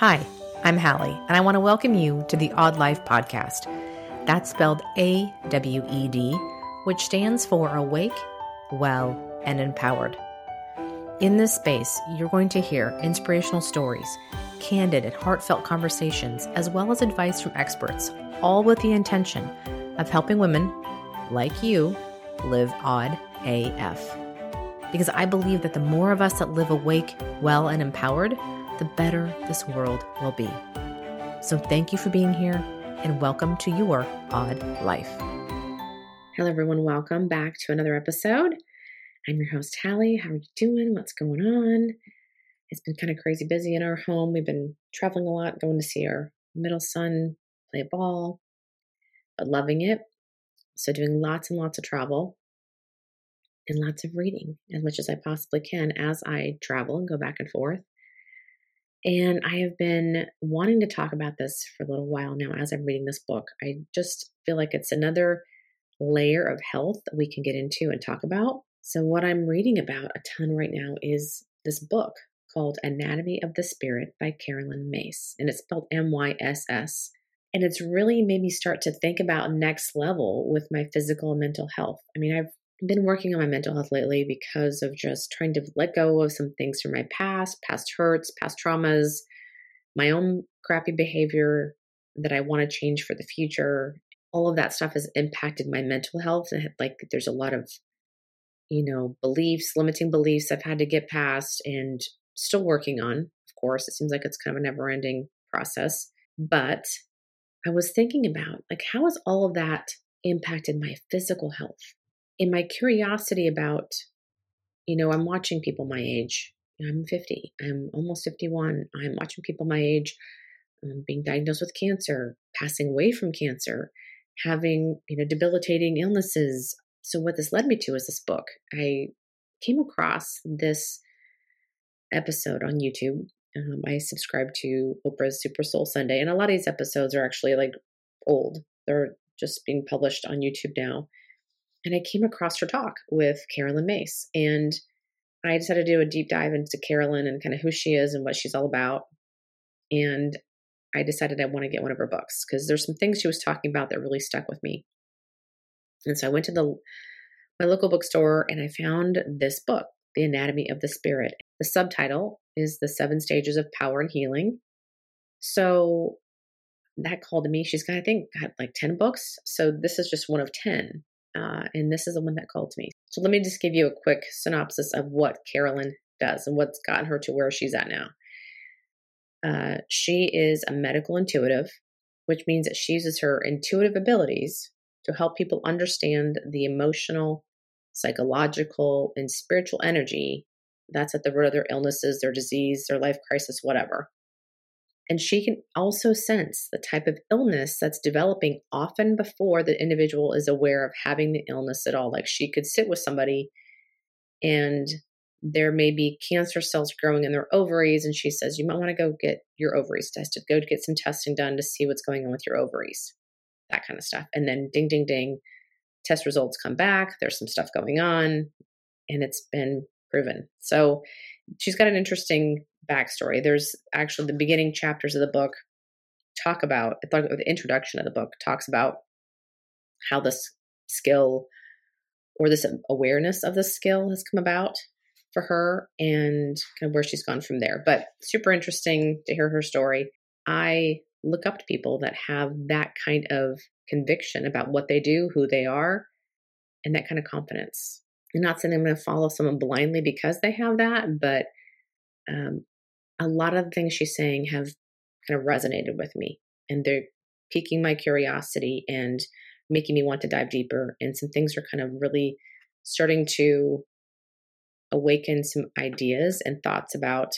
Hi, I'm Hallie, and I want to welcome you to the Awed Life podcast. That's spelled A W E D, which stands for Awake, Well, and Empowered. In this space, you're going to hear inspirational stories, candid and heartfelt conversations, as well as advice from experts, all with the intention of helping women like you live awed AF. Because I believe that the more of us that live awake, well, and empowered, the better this world will be. So thank you for being here and welcome to your awed life. Hello, everyone. Welcome back to another episode. I'm your host, Hallie. How are you doing? What's going on? It's been kind of crazy busy in our home. We've been traveling a lot, going to see our middle son play ball, but loving it. So, doing lots and lots of travel and lots of reading as much as I possibly can as I travel and go back and forth. And I have been wanting to talk about this for a little while now as I'm reading this book. I just feel like it's another layer of health that we can get into and talk about. So, what I'm reading about a ton right now is this book called Anatomy of the Spirit by Caroline Myss. and it's spelled M Y S S. And it's really made me start to think about next level with my physical and mental health. I mean, I've been working on my mental health lately because of just trying to let go of some things from my past, past hurts, past traumas, my own crappy behavior that I want to change for the future. All of that stuff has impacted my mental health. And like there's a lot of, you know, beliefs, limiting beliefs I've had to get past and still working on. Of course, it seems like it's kind of a never ending process. But I was thinking about like, how has all of that impacted my physical health? In my curiosity about, you know, I'm watching people my age. I'm 50. I'm almost 51. I'm watching people my age um, being diagnosed with cancer, passing away from cancer, having, you know, debilitating illnesses. So what this led me to is this book. I came across this episode on YouTube. Um, I subscribe to Oprah's Super Soul Sunday, and a lot of these episodes are actually like old. They're just being published on YouTube now and I came across her talk with Caroline Myss. And I decided to do a deep dive into Caroline and kind of who she is and what she's all about. And I decided I want to get one of her books because there's some things she was talking about that really stuck with me. And so I went to the my local bookstore and I found this book, The Anatomy of the Spirit. The subtitle is The Seven Stages of Power and Healing. So that called to me. She's got, I think, got like 10 books. So this is just one of 10 uh, and this is the one that called to me. So let me just give you a quick synopsis of what Caroline does and what's gotten her to where she's at now. Uh, she is a medical intuitive, which means that she uses her intuitive abilities to help people understand the emotional, psychological, and spiritual energy that's at the root of their illnesses, their disease, their life crisis, whatever. And she can also sense the type of illness that's developing often before the individual is aware of having the illness at all. Like she could sit with somebody and there may be cancer cells growing in their ovaries, and she says, You might want to go get your ovaries tested, go get some testing done to see what's going on with your ovaries, that kind of stuff. And then ding, ding, ding, test results come back. There's some stuff going on, and it's been proven. So she's got an interesting backstory. There's actually the beginning chapters of the book talk about the introduction of the book talks about how this skill or this awareness of the skill has come about for her and kind of where she's gone from there. But super interesting to hear her story. I look up to people that have that kind of conviction about what they do, who they are, and that kind of confidence. I'm not saying I'm going to follow someone blindly because they have that, but um, a lot of the things she's saying have kind of resonated with me and they're piquing my curiosity and making me want to dive deeper. And some things are kind of really starting to awaken some ideas and thoughts about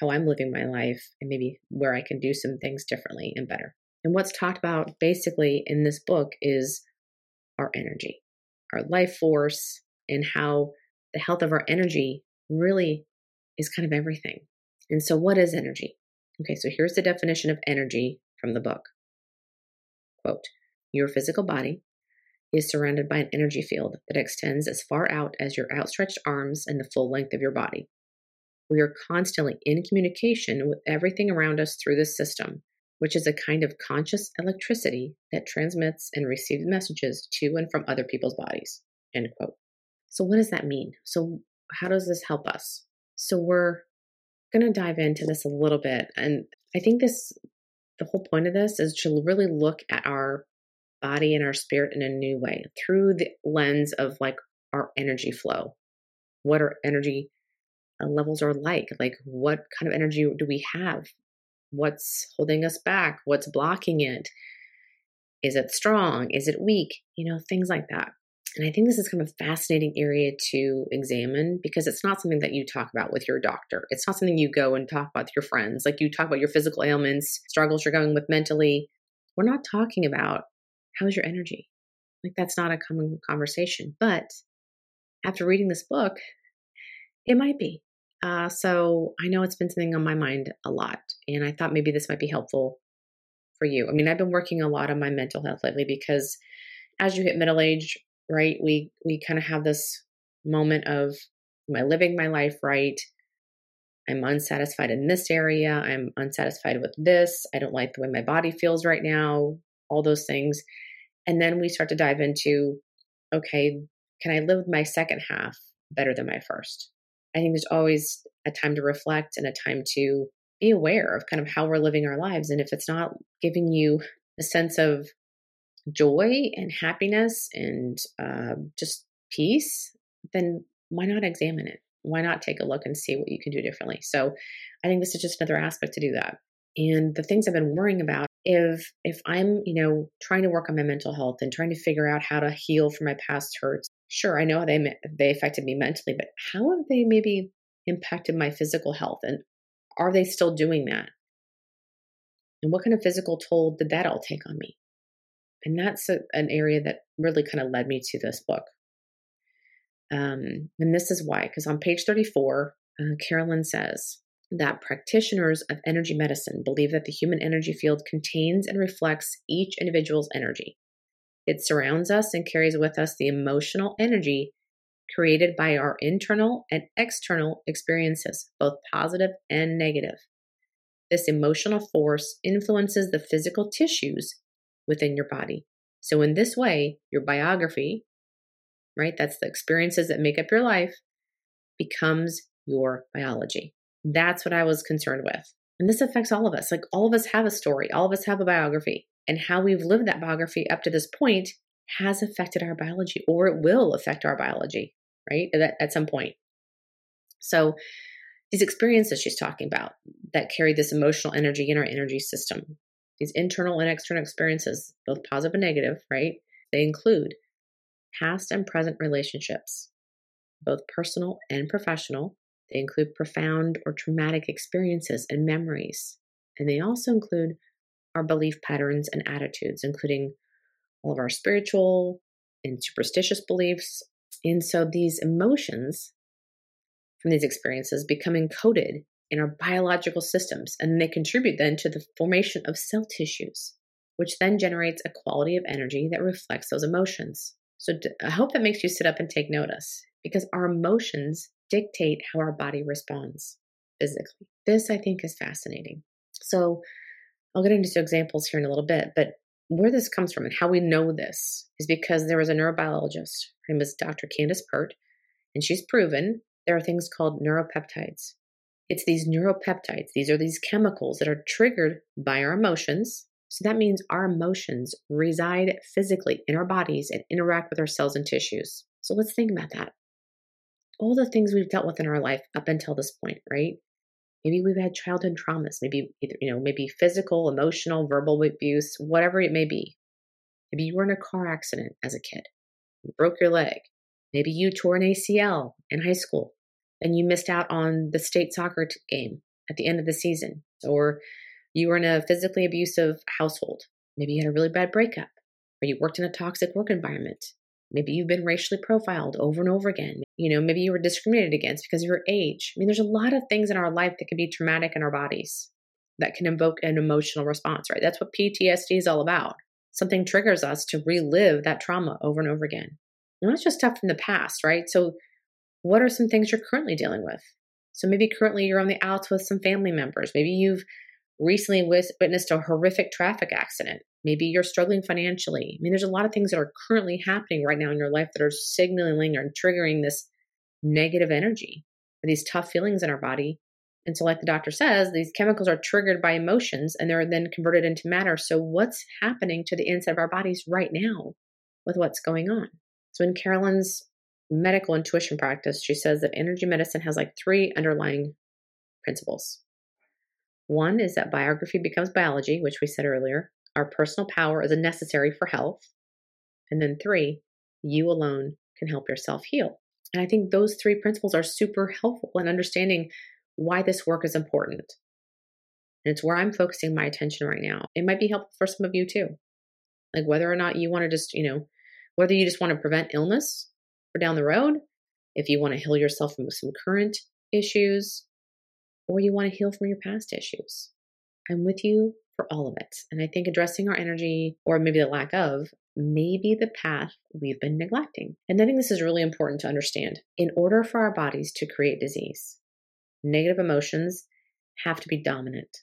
how I'm living my life and maybe where I can do some things differently and better. And what's talked about basically in this book is our energy, our life force, and how the health of our energy really is kind of everything. And so, what is energy? Okay, so here's the definition of energy from the book. Quote Your physical body is surrounded by an energy field that extends as far out as your outstretched arms and the full length of your body. We are constantly in communication with everything around us through this system, which is a kind of conscious electricity that transmits and receives messages to and from other people's bodies. End quote. So, what does that mean? So, how does this help us? So, we're going to dive into this a little bit. And I think this, the whole point of this is to really look at our body and our spirit in a new way through the lens of like our energy flow. What our energy uh, levels are like? Like, what kind of energy do we have? What's holding us back? What's blocking it? Is it strong? Is it weak? You know, things like that. And I think this is kind of a fascinating area to examine because it's not something that you talk about with your doctor. It's not something you go and talk about with your friends. Like you talk about your physical ailments, struggles you're going with mentally. We're not talking about how's your energy. Like that's not a common conversation. But after reading this book, it might be. Uh, so I know it's been something on my mind a lot. And I thought maybe this might be helpful for you. I mean, I've been working a lot on my mental health lately because as you hit middle age, right? We we kind of have this moment of am I living my life right? I'm unsatisfied in this area. I'm unsatisfied with this. I don't like the way my body feels right now. All those things. And then we start to dive into okay, can I live my second half better than my first? I think there's always a time to reflect and a time to be aware of kind of how we're living our lives. And if it's not giving you a sense of joy and happiness and uh, just peace, then why not examine it? Why not take a look and see what you can do differently? So I think this is just another aspect to do that. And the things I've been worrying about if if I'm, you know, trying to work on my mental health and trying to figure out how to heal from my past hurts, sure, I know they they affected me mentally, but how have they maybe impacted my physical health and are they still doing that? And what kind of physical toll did that all take on me? And that's a, an area that really kind of led me to this book. Um, and this is why, because on page 34, uh, Caroline says that practitioners of energy medicine believe that the human energy field contains and reflects each individual's energy. It surrounds us and carries with us the emotional energy created by our internal and external experiences, both positive and negative. This emotional force influences the physical tissues within your body. So, in this way, your biography, right, that's the experiences that make up your life, becomes your biology. That's what I was concerned with. And this affects all of us. Like, all of us have a story, all of us have a biography. And how we've lived that biography up to this point has affected our biology, or it will affect our biology, right, at, at some point. So, these experiences she's talking about that carry this emotional energy in our energy system these internal and external experiences, both positive and negative, right? They include past and present relationships, both personal and professional. They include profound or traumatic experiences and memories. And they also include our belief patterns and attitudes, including all of our spiritual and superstitious beliefs. And so these emotions from these experiences become encoded in our biological systems, and they contribute then to the formation of cell tissues, which then generates a quality of energy that reflects those emotions. So I hope that makes you sit up and take notice because our emotions dictate how our body responds physically. This, I think, is fascinating. So I'll get into some examples here in a little bit, but where this comes from and how we know this is because there was a neurobiologist. Her name is Dr. Candace Pert, and she's proven there are things called neuropeptides it's these neuropeptides. These are these chemicals that are triggered by our emotions. So that means our emotions reside physically in our bodies and interact with our cells and tissues. So let's think about that. All the things we've dealt with in our life up until this point, right? Maybe we've had childhood traumas, maybe either, you know, maybe physical, emotional, verbal abuse, whatever it may be. Maybe you were in a car accident as a kid, you broke your leg. Maybe you tore an ACL in high school and you missed out on the state soccer t- game at the end of the season, or you were in a physically abusive household. Maybe you had a really bad breakup, or you worked in a toxic work environment. Maybe you've been racially profiled over and over again. You know, maybe you were discriminated against because of your age. I mean, there's a lot of things in our life that can be traumatic in our bodies that can invoke an emotional response, right? That's what PTSD is all about. Something triggers us to relive that trauma over and over again. And that's just stuff from the past, right? So what are some things you're currently dealing with? So maybe currently you're on the outs with some family members. Maybe you've recently witnessed a horrific traffic accident. Maybe you're struggling financially. I mean, there's a lot of things that are currently happening right now in your life that are signaling or triggering this negative energy, these tough feelings in our body. And so, like the doctor says, these chemicals are triggered by emotions and they're then converted into matter. So, what's happening to the inside of our bodies right now with what's going on? So, in Caroline's medical intuition practice, she says that energy medicine has like three underlying principles. One is that biography becomes biology, which we said earlier. Our personal power is a necessary for health. And then three, you alone can help yourself heal. And I think those three principles are super helpful in understanding why this work is important. And it's where I'm focusing my attention right now. It might be helpful for some of you too. Like whether or not you want to just, you know, whether you just want to prevent illness for down the road, if you want to heal yourself from some current issues, or you want to heal from your past issues. I'm with you for all of it. And I think addressing our energy, or maybe the lack of, may be the path we've been neglecting. And I think this is really important to understand. In order for our bodies to create disease, negative emotions have to be dominant.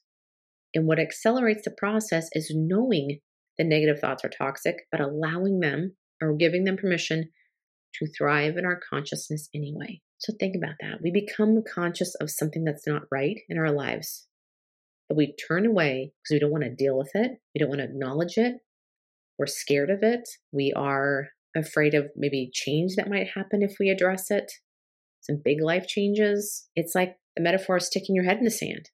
And what accelerates the process is knowing the negative thoughts are toxic, but allowing them or giving them permission to thrive in our consciousness anyway. So think about that. We become conscious of something that's not right in our lives, but we turn away because we don't want to deal with it. We don't want to acknowledge it. We're scared of it. We are afraid of maybe change that might happen if we address it. Some big life changes. It's like the metaphor of sticking your head in the sand.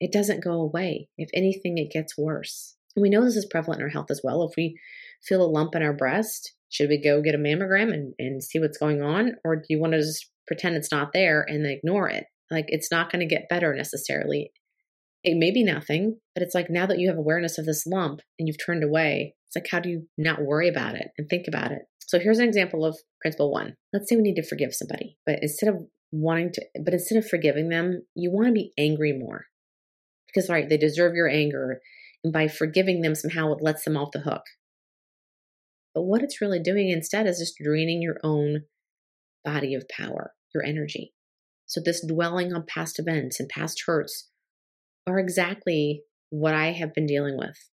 It doesn't go away. If anything, it gets worse. And we know this is prevalent in our health as well. If we feel a lump in our breast, should we go get a mammogram and, and see what's going on? Or do you want to just pretend it's not there and ignore it? Like it's not going to get better necessarily. It may be nothing, but it's like now that you have awareness of this lump and you've turned away, it's like, how do you not worry about it and think about it? So here's an example of principle one. Let's say we need to forgive somebody, but instead of wanting to, but instead of forgiving them, you want to be angry more because, right, they deserve your anger. And by forgiving them, somehow it lets them off the hook. But what it's really doing instead is just draining your own body of power, your energy. So, this dwelling on past events and past hurts are exactly what I have been dealing with.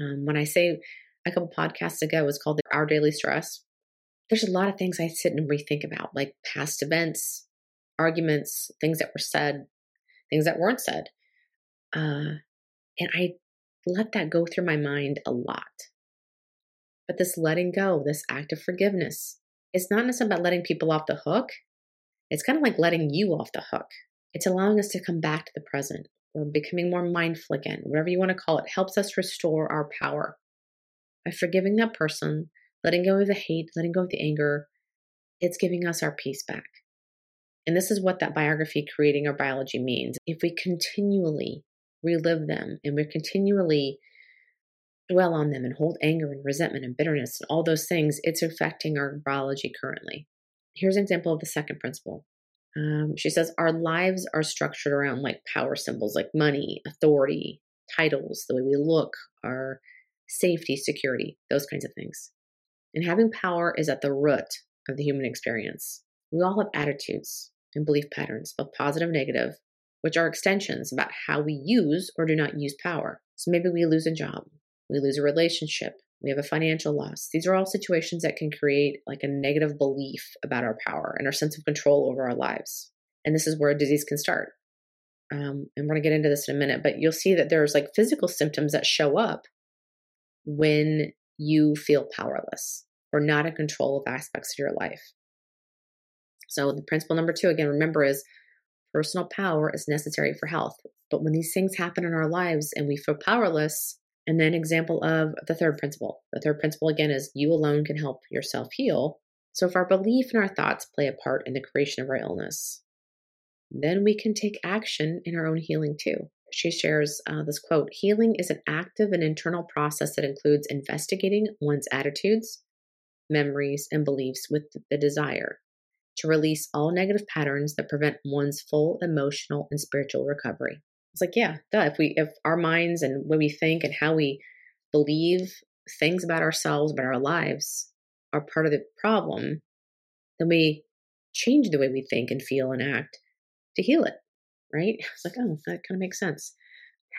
Um, when I say a couple podcasts ago, was called Our Daily Stress. There's a lot of things I sit and rethink about, like past events, arguments, things that were said, things that weren't said. Uh, and I let that go through my mind a lot. But this letting go, this act of forgiveness, it's not necessarily about letting people off the hook. It's kind of like letting you off the hook. It's allowing us to come back to the present or becoming more mindful again, whatever you want to call it, helps us restore our power. By forgiving that person, letting go of the hate, letting go of the anger, it's giving us our peace back. And this is what that biography, creating our biology means. If we continually relive them and we're continually dwell on them and hold anger and resentment and bitterness and all those things, it's affecting our biology currently. Here's an example of the second principle. Um, she says, Our lives are structured around like power symbols like money, authority, titles, the way we look, our safety, security, those kinds of things. And having power is at the root of the human experience. We all have attitudes and belief patterns, both positive and negative, which are extensions about how we use or do not use power. So maybe we lose a job, we lose a relationship, we have a financial loss. These are all situations that can create like a negative belief about our power and our sense of control over our lives. And this is where a disease can start. Um, and we're going to get into this in a minute, but you'll see that there's like physical symptoms that show up when you feel powerless or not in control of aspects of your life. So, the principle number two, again, remember, is personal power is necessary for health. But when these things happen in our lives and we feel powerless, and then, example of the third principle. The third principle, again, is you alone can help yourself heal. So, if our belief and our thoughts play a part in the creation of our illness, then we can take action in our own healing too. She shares uh, this quote Healing is an active and internal process that includes investigating one's attitudes, memories, and beliefs with the desire to release all negative patterns that prevent one's full emotional and spiritual recovery. It's like, yeah, duh. If we, if our minds and what we think and how we believe things about ourselves, about our lives are part of the problem, then we change the way we think and feel and act. to heal it, right? It's like, oh, that kind of makes sense.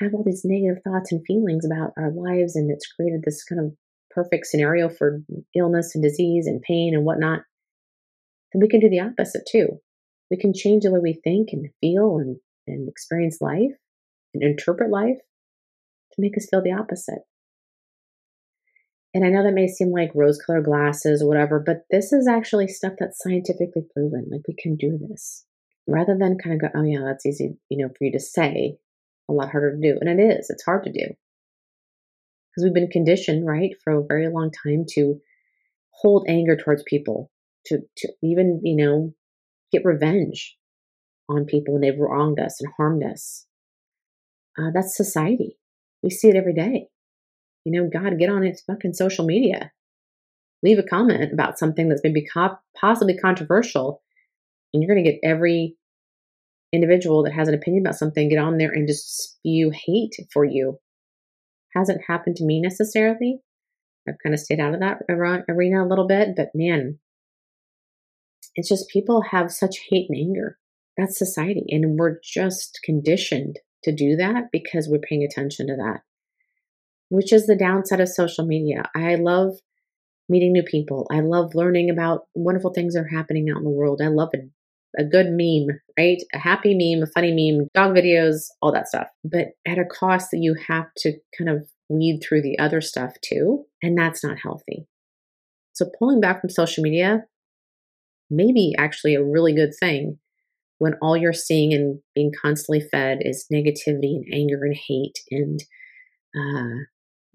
Have all these negative thoughts and feelings about our lives, and it's created this kind of perfect scenario for illness and disease and pain and whatnot. Then we can do the opposite too. We can change the way we think and feel and, and experience life and interpret life to make us feel the opposite. And I know that may seem like rose colored glasses or whatever, but this is actually stuff that's scientifically proven. Like we can do this rather than kind of go, oh, yeah, that's easy, you know, for you to say, a lot harder to do. And it is, it's hard to do because we've been conditioned, right, for a very long time to hold anger towards people, to, to even, you know, get revenge on people when they've wronged us and harmed us. Uh, that's society. We see it every day. You know, God, get on its fucking social media. Leave a comment about something that's maybe co- possibly controversial, and you're going to get every individual that has an opinion about something get on there and just spew hate for you. Hasn't happened to me necessarily. I've kind of stayed out of that arena a little bit, but man, it's just people have such hate and anger. That's society. And we're just conditioned to do that because we're paying attention to that which is the downside of social media. I love meeting new people. I love learning about wonderful things that are happening out in the world. I love a, a good meme, right? A happy meme, a funny meme, dog videos, all that stuff. But at a cost that you have to kind of weed through the other stuff too. And that's not healthy. So pulling back from social media may be actually a really good thing when all you're seeing and being constantly fed is negativity and anger and hate and uh,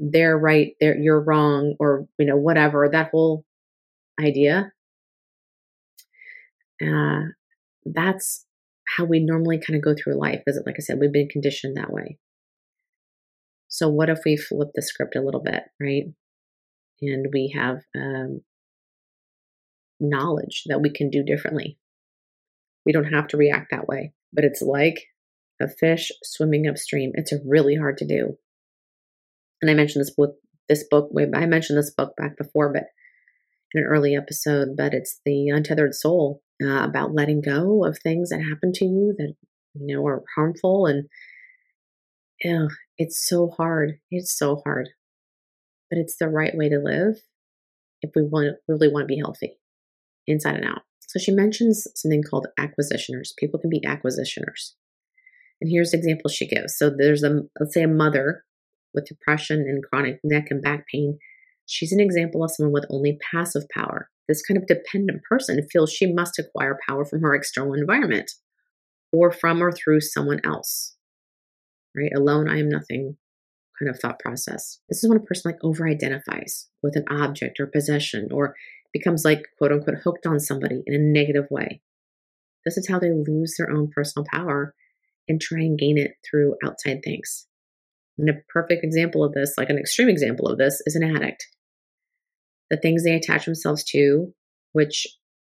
they're right, they're you're wrong, or you know whatever that whole idea. Uh, that's how we normally kind of go through life. It like I said, we've been conditioned that way. So what if we flip the script a little bit, right? And we have um, knowledge that we can do differently. We don't have to react that way. But it's like a fish swimming upstream. It's really hard to do and I mentioned this book, this book, I mentioned this book back before, but in an early episode, but it's the Untethered Soul uh, about letting go of things that happen to you that, you know, are harmful. And it's so hard. It's so hard, but it's the right way to live if we want really want to be healthy inside and out. So she mentions something called acquisitioners. People can be acquisitioners. And here's the example she gives. So there's a, let's say a mother with depression and chronic neck and back pain, she's an example of someone with only passive power. This kind of dependent person feels she must acquire power from her external environment or from or through someone else. Right? Alone, I am nothing kind of thought process. This is when a person like over identifies with an object or possession or becomes like quote unquote hooked on somebody in a negative way. This is how they lose their own personal power and try and gain it through outside things. And a perfect example of this, like an extreme example of this, is an addict. The things they attach themselves to, which,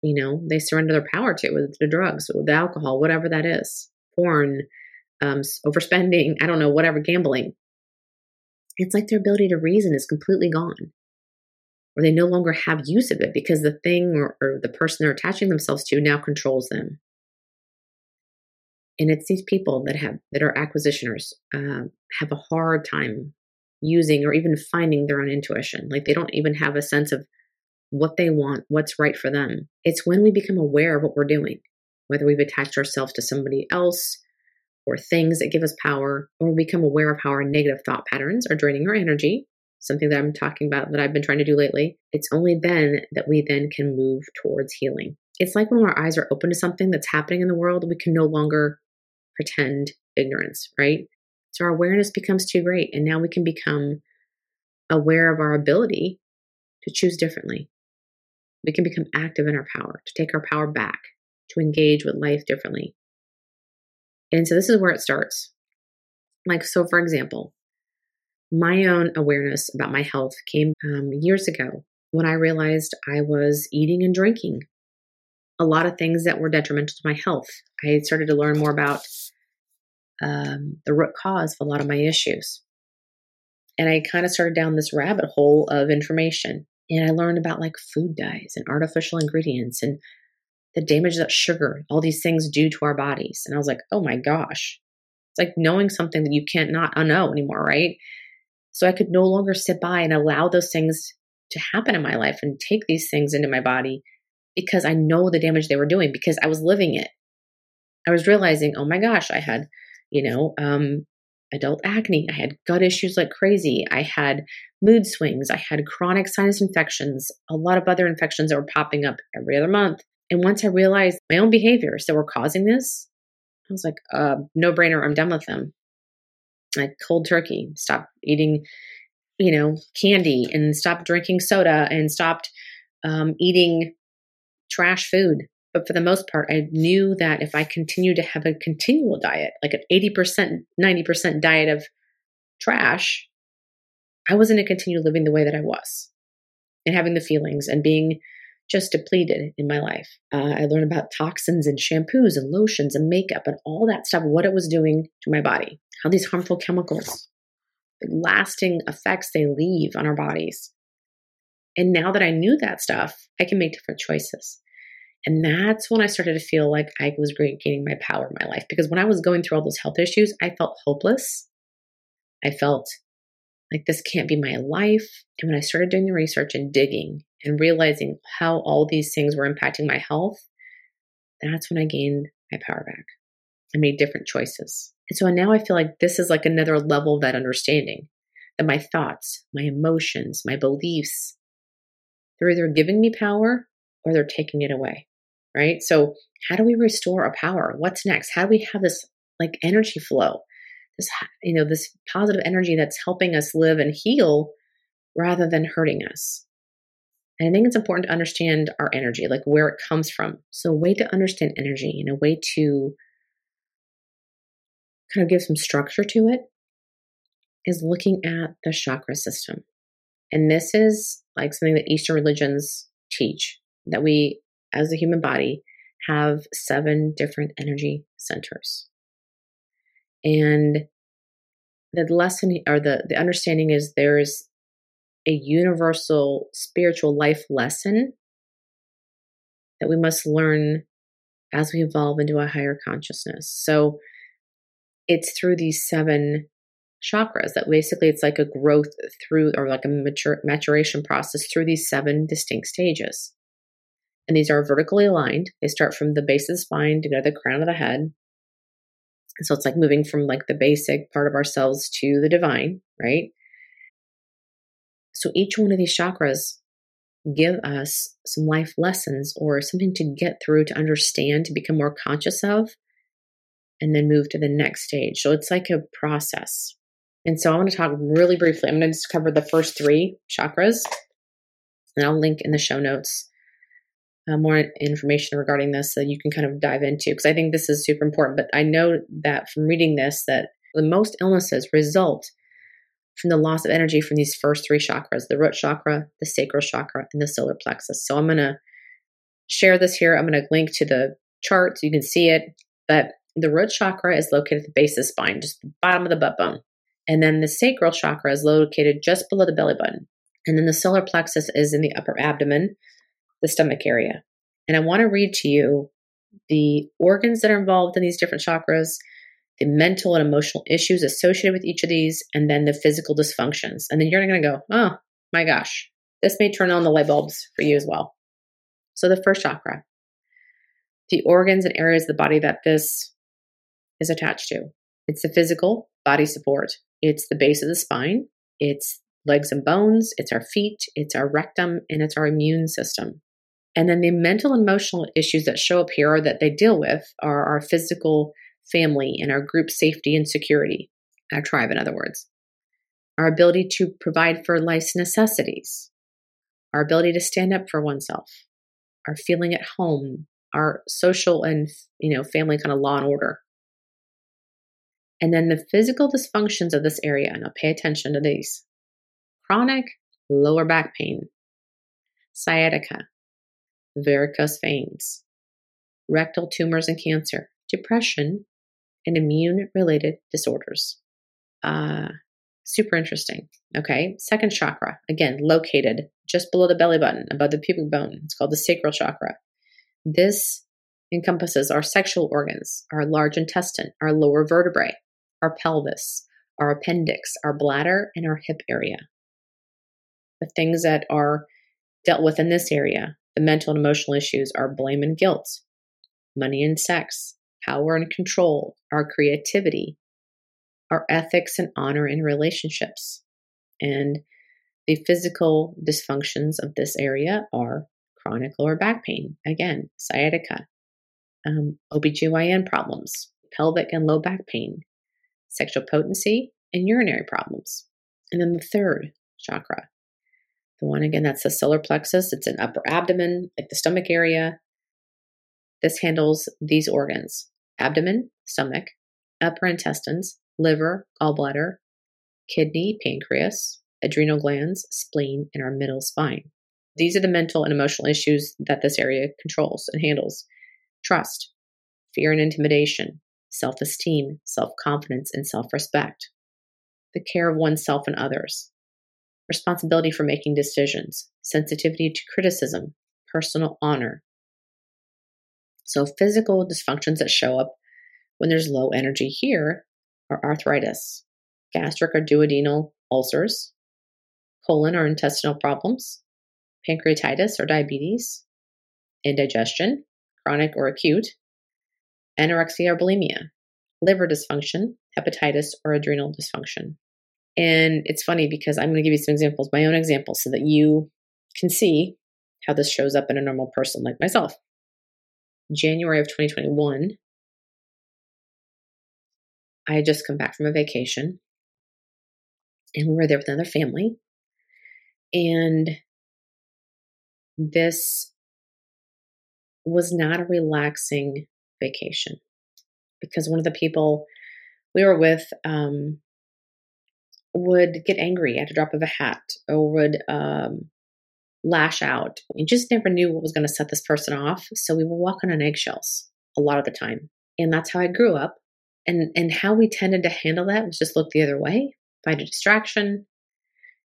you know, they surrender their power to with the drugs, with the alcohol, whatever that is, porn, um, overspending, I don't know, whatever, gambling. It's like their ability to reason is completely gone. Or they no longer have use of it because the thing or, or the person they're attaching themselves to now controls them. And it's these people that have that are acquisitioners uh, have a hard time using or even finding their own intuition. Like they don't even have a sense of what they want what's right for them. It's when we become aware of what we're doing whether we've attached ourselves to somebody else or things that give us power or we become aware of how our negative thought patterns are draining our energy something that i'm talking about that i've been trying to do lately it's only then that we then can move towards healing it's like when our eyes are open to something that's happening in the world we can no longer pretend ignorance, right? So our awareness becomes too great. And now we can become aware of our ability to choose differently. We can become active in our power, to take our power back, to engage with life differently. And so this is where it starts. Like, so for example, my own awareness about my health came um, years ago when I realized I was eating and drinking a lot of things that were detrimental to my health. I started to learn more about um, the root cause of a lot of my issues. And I kind of started down this rabbit hole of information. And I learned about like food dyes and artificial ingredients and the damage that sugar, all these things do to our bodies. And I was like, oh my gosh. It's like knowing something that you can't not unknow anymore, right? So I could no longer sit by and allow those things to happen in my life and take these things into my body because I know the damage they were doing because I was living it. I was realizing, oh my gosh, I had, you know, um, adult acne. I had gut issues like crazy. I had mood swings. I had chronic sinus infections, a lot of other infections that were popping up every other month. And once I realized my own behaviors that were causing this, I was like, uh, no brainer, I'm done with them. Like cold turkey, stop eating, you know, candy and stop drinking soda and stopped um, eating trash food. But for the most part, I knew that if I continued to have a continual diet, like an 80%, 90% diet of trash, I wasn't going to continue living the way that I was and having the feelings and being just depleted in my life. Uh, I learned about toxins and shampoos and lotions and makeup and all that stuff, what it was doing to my body, how these harmful chemicals, the lasting effects they leave on our bodies. And now that I knew that stuff, I can make different choices. And that's when I started to feel like I was gaining my power in my life. Because when I was going through all those health issues, I felt hopeless. I felt like this can't be my life. And when I started doing the research and digging and realizing how all these things were impacting my health, that's when I gained my power back. I made different choices. And so now I feel like this is like another level of that understanding that my thoughts, my emotions, my beliefs, they're either giving me power or they're taking it away right? So, how do we restore our power? What's next? How do we have this like energy flow? This, you know, this positive energy that's helping us live and heal rather than hurting us. And I think it's important to understand our energy, like where it comes from. So, a way to understand energy and a way to kind of give some structure to it is looking at the chakra system. And this is like something that Eastern religions teach that we as a human body have seven different energy centers. And the lesson or the, the understanding is there's a universal spiritual life lesson that we must learn as we evolve into a higher consciousness. So it's through these seven chakras that basically it's like a growth through or like a mature, maturation process through these seven distinct stages and these are vertically aligned. They start from the base of the spine to go to the crown of the head. So it's like moving from like the basic part of ourselves to the divine, right? So each one of these chakras give us some life lessons or something to get through to understand, to become more conscious of, and then move to the next stage. So it's like a process. And so I want to talk really briefly. I'm going to just cover the first three chakras, and I'll link in the show notes uh, more information regarding this that you can kind of dive into because I think this is super important. But I know that from reading this that the most illnesses result from the loss of energy from these first three chakras the root chakra, the sacral chakra, and the solar plexus. So I'm going to share this here. I'm going to link to the chart so you can see it. But the root chakra is located at the base of the spine, just the bottom of the butt bone. And then the sacral chakra is located just below the belly button. And then the solar plexus is in the upper abdomen, the stomach area. And I want to read to you the organs that are involved in these different chakras, the mental and emotional issues associated with each of these, and then the physical dysfunctions. And then you're going to go, oh my gosh, this may turn on the light bulbs for you as well. So, the first chakra, the organs and areas of the body that this is attached to. It's the physical body support, it's the base of the spine, it's legs and bones, it's our feet, it's our rectum, and it's our immune system. And then the mental and emotional issues that show up here or that they deal with are our physical family and our group safety and security, our tribe, in other words. Our ability to provide for life's necessities, our ability to stand up for oneself, our feeling at home, our social and you know family kind of law and order. And then the physical dysfunctions of this area, and I'll pay attention to these. Chronic lower back pain, sciatica, varicose veins, rectal tumors and cancer, depression, and immune related disorders. Uh, super interesting. Okay, second chakra, again, located just below the belly button, above the pubic bone. It's called the sacral chakra. This encompasses our sexual organs, our large intestine, our lower vertebrae, our pelvis, our appendix, our bladder, and our hip area. The things that are dealt with in this area, the mental and emotional issues, are blame and guilt, money and sex, power and control, our creativity, our ethics and honor in relationships. And the physical dysfunctions of this area are chronic lower back pain, again, sciatica, um, OBGYN problems, pelvic and low back pain, sexual potency, and urinary problems. And then the third chakra, the one again that's the solar plexus, it's an upper abdomen, like the stomach area. This handles these organs abdomen, stomach, upper intestines, liver, gallbladder, kidney, pancreas, adrenal glands, spleen, and our middle spine. These are the mental and emotional issues that this area controls and handles trust, fear and intimidation, self esteem, self confidence, and self respect, the care of oneself and others, responsibility for making decisions, sensitivity to criticism, personal honor. So, physical dysfunctions that show up when there's low energy here are arthritis, gastric or duodenal ulcers, colon or intestinal problems, pancreatitis or diabetes, indigestion, chronic or acute, anorexia or bulimia, liver dysfunction, hepatitis, or adrenal dysfunction. And it's funny because I'm going to give you some examples, my own examples, so that you can see how this shows up in a normal person like myself. January of 2021, I had just come back from a vacation and we were there with another family. And this was not a relaxing vacation because one of the people we were with um, would get angry at a drop of a hat or would um, lash out. You just never knew what was going to set this person off. So we were walking on eggshells a lot of the time. And that's how I grew up. And, and how we tended to handle that was just look the other way, find a distraction,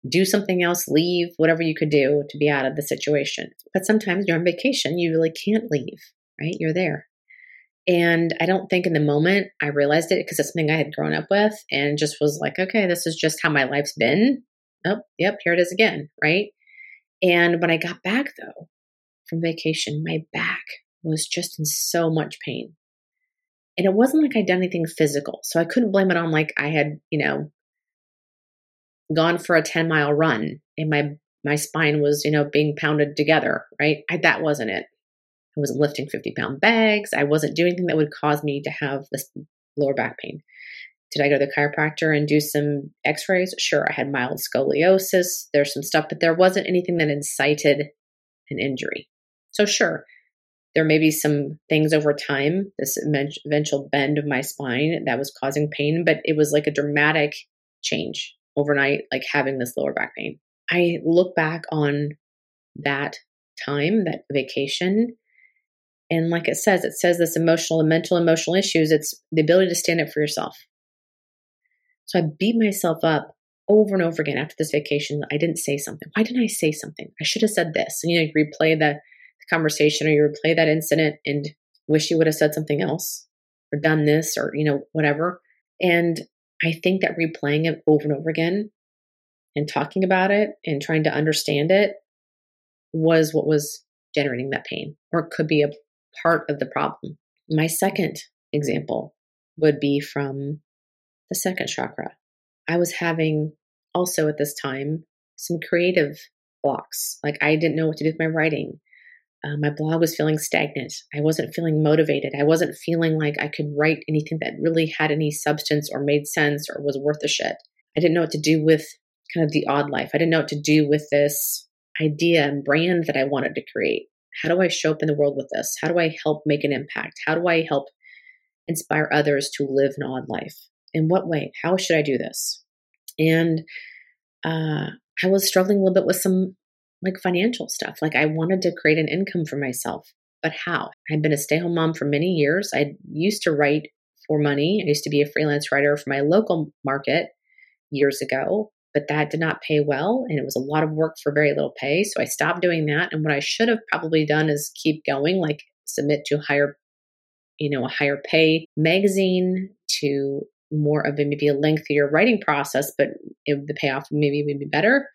do something else, leave, whatever you could do to be out of the situation. But sometimes you're on vacation, you really can't leave, right? You're there. And I don't think in the moment I realized it because it's something I had grown up with and just was like, okay, this is just how my life's been. Oh, yep, here it is again, right? And when I got back though from vacation, my back was just in so much pain. And it wasn't like I'd done anything physical. So I couldn't blame it on like I had, you know, gone for a 10 mile run and my my spine was, you know, being pounded together, right? I, that wasn't it. I wasn't lifting 50 pound bags. I wasn't doing anything that would cause me to have this lower back pain. Did I go to the chiropractor and do some x rays? Sure, I had mild scoliosis. There's some stuff, but there wasn't anything that incited an injury. So, sure, there may be some things over time, this eventual bend of my spine that was causing pain, but it was like a dramatic change overnight, like having this lower back pain. I look back on that time, that vacation, and like it says, it says this emotional and mental emotional issues, it's the ability to stand up for yourself. So I beat myself up over and over again after this vacation. I didn't say something. Why didn't I say something? I should have said this. And you know, you replay the, conversation or you replay that incident and wish you would have said something else or done this or, you know, whatever. And I think that replaying it over and over again and talking about it and trying to understand it was what was generating that pain or could be a part of the problem. My second example would be from the second chakra. I was having also at this time some creative blocks. Like I didn't know what to do with my writing. Uh, my blog was feeling stagnant. I wasn't feeling motivated. I wasn't feeling like I could write anything that really had any substance or made sense or was worth a shit. I didn't know what to do with kind of the awed life. I didn't know what to do with this idea and brand that I wanted to create. How do I show up in the world with this? How do I help make an impact? How do I help inspire others to live an awed life? In what way? How should I do this? And uh, I was struggling a little bit with some like financial stuff. Like I wanted to create an income for myself, but how? I'd been a stay home mom for many years. I used to write for money. I used to be a freelance writer for my local market years ago, but that did not pay well. And it was a lot of work for very little pay. So I stopped doing that. And what I should have probably done is keep going, like submit to higher you know, a higher pay magazine to more of a maybe a lengthier writing process, but it, the payoff maybe would be better.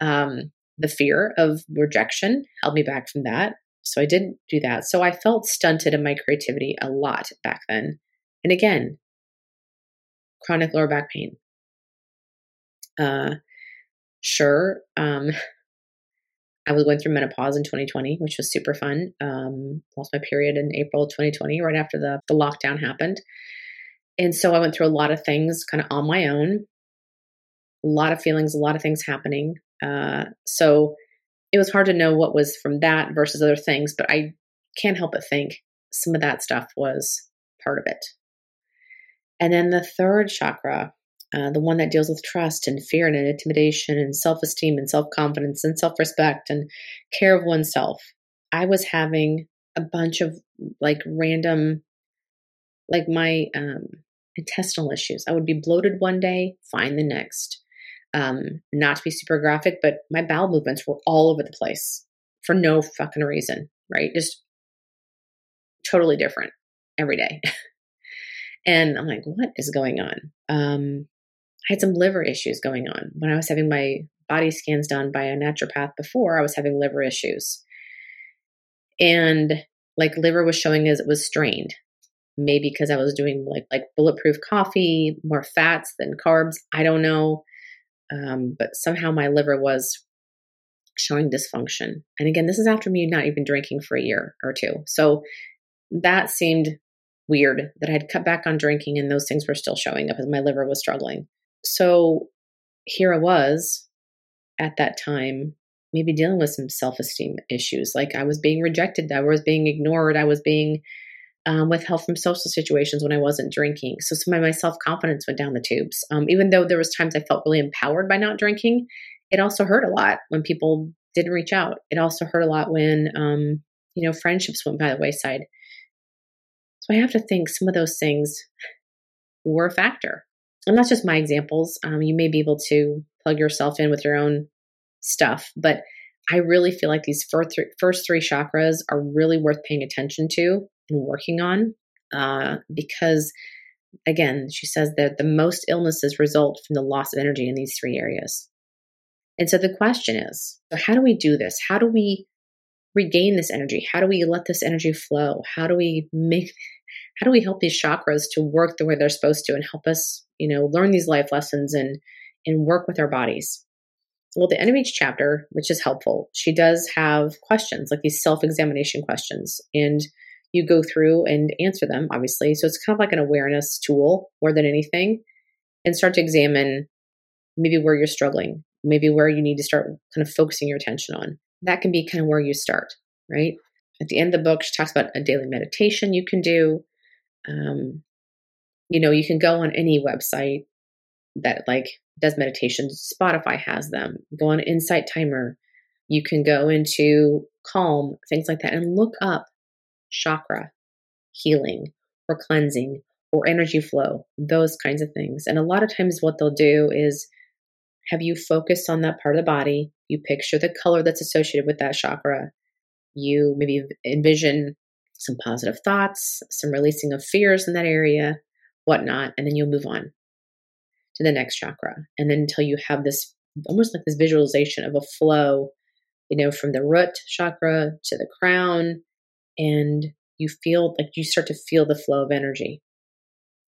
Um, the fear of rejection held me back from that. So I didn't do that. So I felt stunted in my creativity a lot back then. And again, chronic lower back pain. Uh, sure. Um, I was going through menopause in 2020, which was super fun. Um, lost my period in April 2020, right after the, the lockdown happened. And so I went through a lot of things kind of on my own, a lot of feelings, a lot of things happening. Uh, so it was hard to know what was from that versus other things, but I can't help but think some of that stuff was part of it. And then the third chakra, uh, the one that deals with trust and fear and intimidation and self esteem and self confidence and self respect and care of oneself. I was having a bunch of like random, like my um, intestinal issues. I would be bloated one day, fine the next. Um, not to be super graphic, but my bowel movements were all over the place for no fucking reason, right? Just totally different every day. and I'm like, what is going on? Um, I had some liver issues going on. When I was having my body scans done by a naturopath before, I was having liver issues. And like liver was showing as it was strained maybe because I was doing like like bulletproof coffee, more fats than carbs. I don't know, um, but somehow my liver was showing dysfunction. And again, this is after me not even drinking for a year or two. So that seemed weird that I'd cut back on drinking and those things were still showing up as my liver was struggling. So here I was at that time, maybe dealing with some self esteem issues. Like I was being rejected, I was being ignored, I was being um, with help from social situations when I wasn't drinking. So some of my self confidence went down the tubes. Um, even though there was times I felt really empowered by not drinking, it also hurt a lot when people didn't reach out. It also hurt a lot when um, you know friendships went by the wayside. So I have to think some of those things were a factor. And that's just my examples. Um, you may be able to plug yourself in with your own stuff, but I really feel like these first three, first three chakras are really worth paying attention to and working on uh, because again she says that the most illnesses result from the loss of energy in these three areas. And so the question is so how do we do this? How do we regain this energy? How do we let this energy flow? How do we make how do we help these chakras to work the way they're supposed to and help us you know learn these life lessons and and work with our bodies well the end of each chapter which is helpful she does have questions like these self-examination questions and you go through and answer them, obviously. So it's kind of like an awareness tool more than anything, and start to examine maybe where you're struggling, maybe where you need to start kind of focusing your attention on. That can be kind of where you start, right? At the end of the book, she talks about a daily meditation you can do. Um, you know, you can go on any website that like does meditation. Spotify has them. Go on Insight Timer. You can go into Calm, things like that, and look up chakra healing or cleansing or energy flow, those kinds of things. And a lot of times, what they'll do is have you focus on that part of the body, you picture the color that's associated with that chakra, you maybe envision some positive thoughts, some releasing of fears in that area, whatnot, and then you'll move on to the next chakra. And then until you have this almost like this visualization of a flow, you know, from the root chakra to the crown and you feel like you start to feel the flow of energy.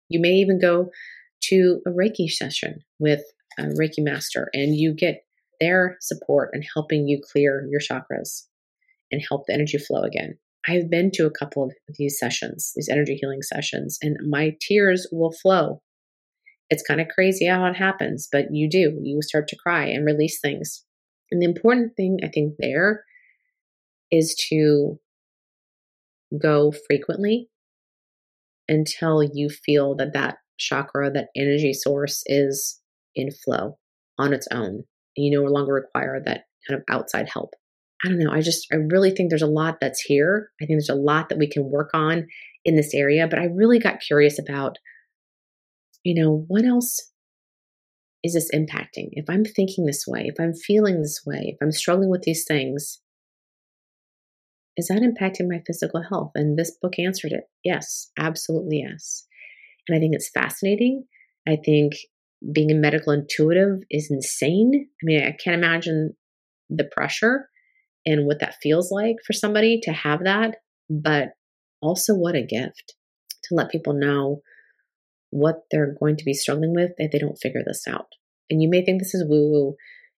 You may even go to a Reiki session with a Reiki master and you get their support and helping you clear your chakras and help the energy flow again. I've been to a couple of these sessions, these energy healing sessions, and my tears will flow. It's kind of crazy how it happens, but you do. You start to cry and release things. And the important thing I think there is to go frequently until you feel that that chakra, that energy source is in flow on its own. You no longer require that kind of outside help. I don't know. I just, I really think there's a lot that's here. I think there's a lot that we can work on in this area, but I really got curious about, you know, what else is this impacting? If I'm thinking this way, if I'm feeling this way, if I'm struggling with these things, is that impacting my physical health? And this book answered it. Yes, absolutely yes. And I think it's fascinating. I think being a medical intuitive is insane. I mean, I can't imagine the pressure and what that feels like for somebody to have that, but also what a gift to let people know what they're going to be struggling with if they don't figure this out. And you may think this is woo woo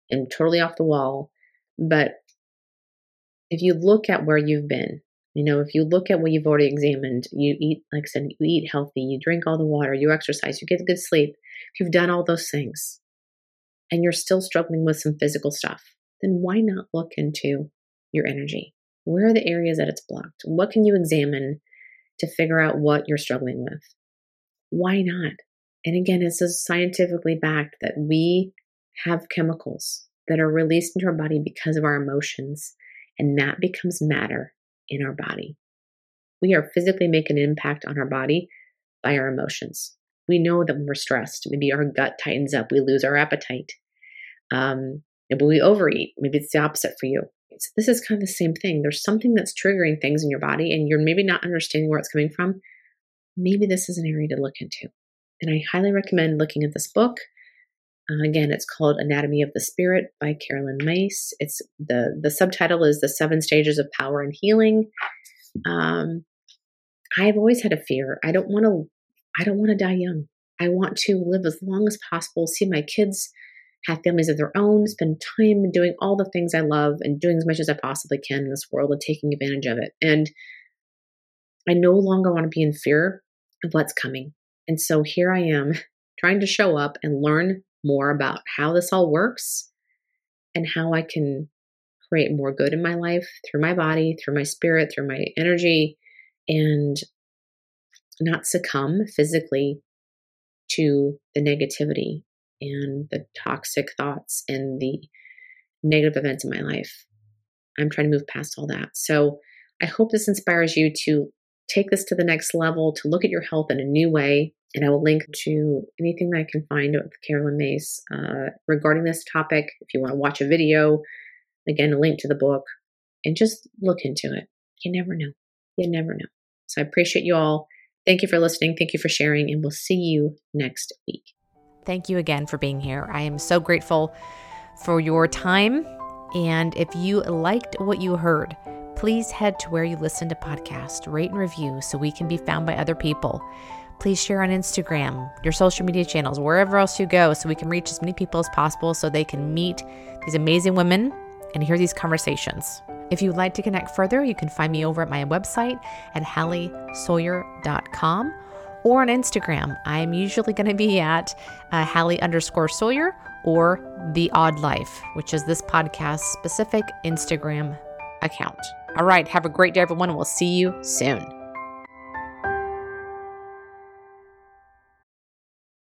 and totally off the wall, but if you look at where you've been, you know, if you look at what you've already examined, you eat, like I said, you eat healthy, you drink all the water, you exercise, you get good sleep, if you've done all those things and you're still struggling with some physical stuff, then why not look into your energy? Where are the areas that it's blocked? What can you examine to figure out what you're struggling with? Why not? And again, it's scientifically backed that we have chemicals that are released into our body because of our emotions, and that becomes matter in our body. We are physically making an impact on our body by our emotions. We know that when we're stressed, maybe our gut tightens up, we lose our appetite. Um, maybe we overeat. Maybe it's the opposite for you. So this is kind of the same thing. There's something that's triggering things in your body, and you're maybe not understanding where it's coming from. Maybe this is an area to look into. And I highly recommend looking at this book. Uh, again, it's called Anatomy of the Spirit by Caroline Myss. It's the the subtitle is The Seven Stages of Power and Healing. Um, I've always had a fear. I don't want to I don't want to die young. I want to live as long as possible, see my kids have families of their own, spend time doing all the things I love and doing as much as I possibly can in this world and taking advantage of it. And I no longer want to be in fear of what's coming. And so here I am trying to show up and learn more about how this all works and how I can create more good in my life through my body, through my spirit, through my energy, and not succumb physically to the negativity and the toxic thoughts and the negative events in my life. I'm trying to move past all that. So I hope this inspires you to take this to the next level, to look at your health in a new way. And I will link to anything that I can find with Caroline Myss uh, regarding this topic. If you want to watch a video, again, a link to the book, and just look into it. You never know. You never know. So I appreciate you all. Thank you for listening. Thank you for sharing, and we'll see you next week. Thank you again for being here. I am so grateful for your time. And if you liked what you heard, please head to where you listen to podcasts, rate and review so we can be found by other people. Please share on Instagram, your social media channels, wherever else you go, so we can reach as many people as possible so they can meet these amazing women and hear these conversations. If you'd like to connect further, you can find me over at my website at halliesawyer.com or on Instagram. I'm usually going to be at uh, Hallie underscore Sawyer or The Awed Life, which is this podcast specific Instagram account. All right, have a great day, everyone, and we'll see you soon.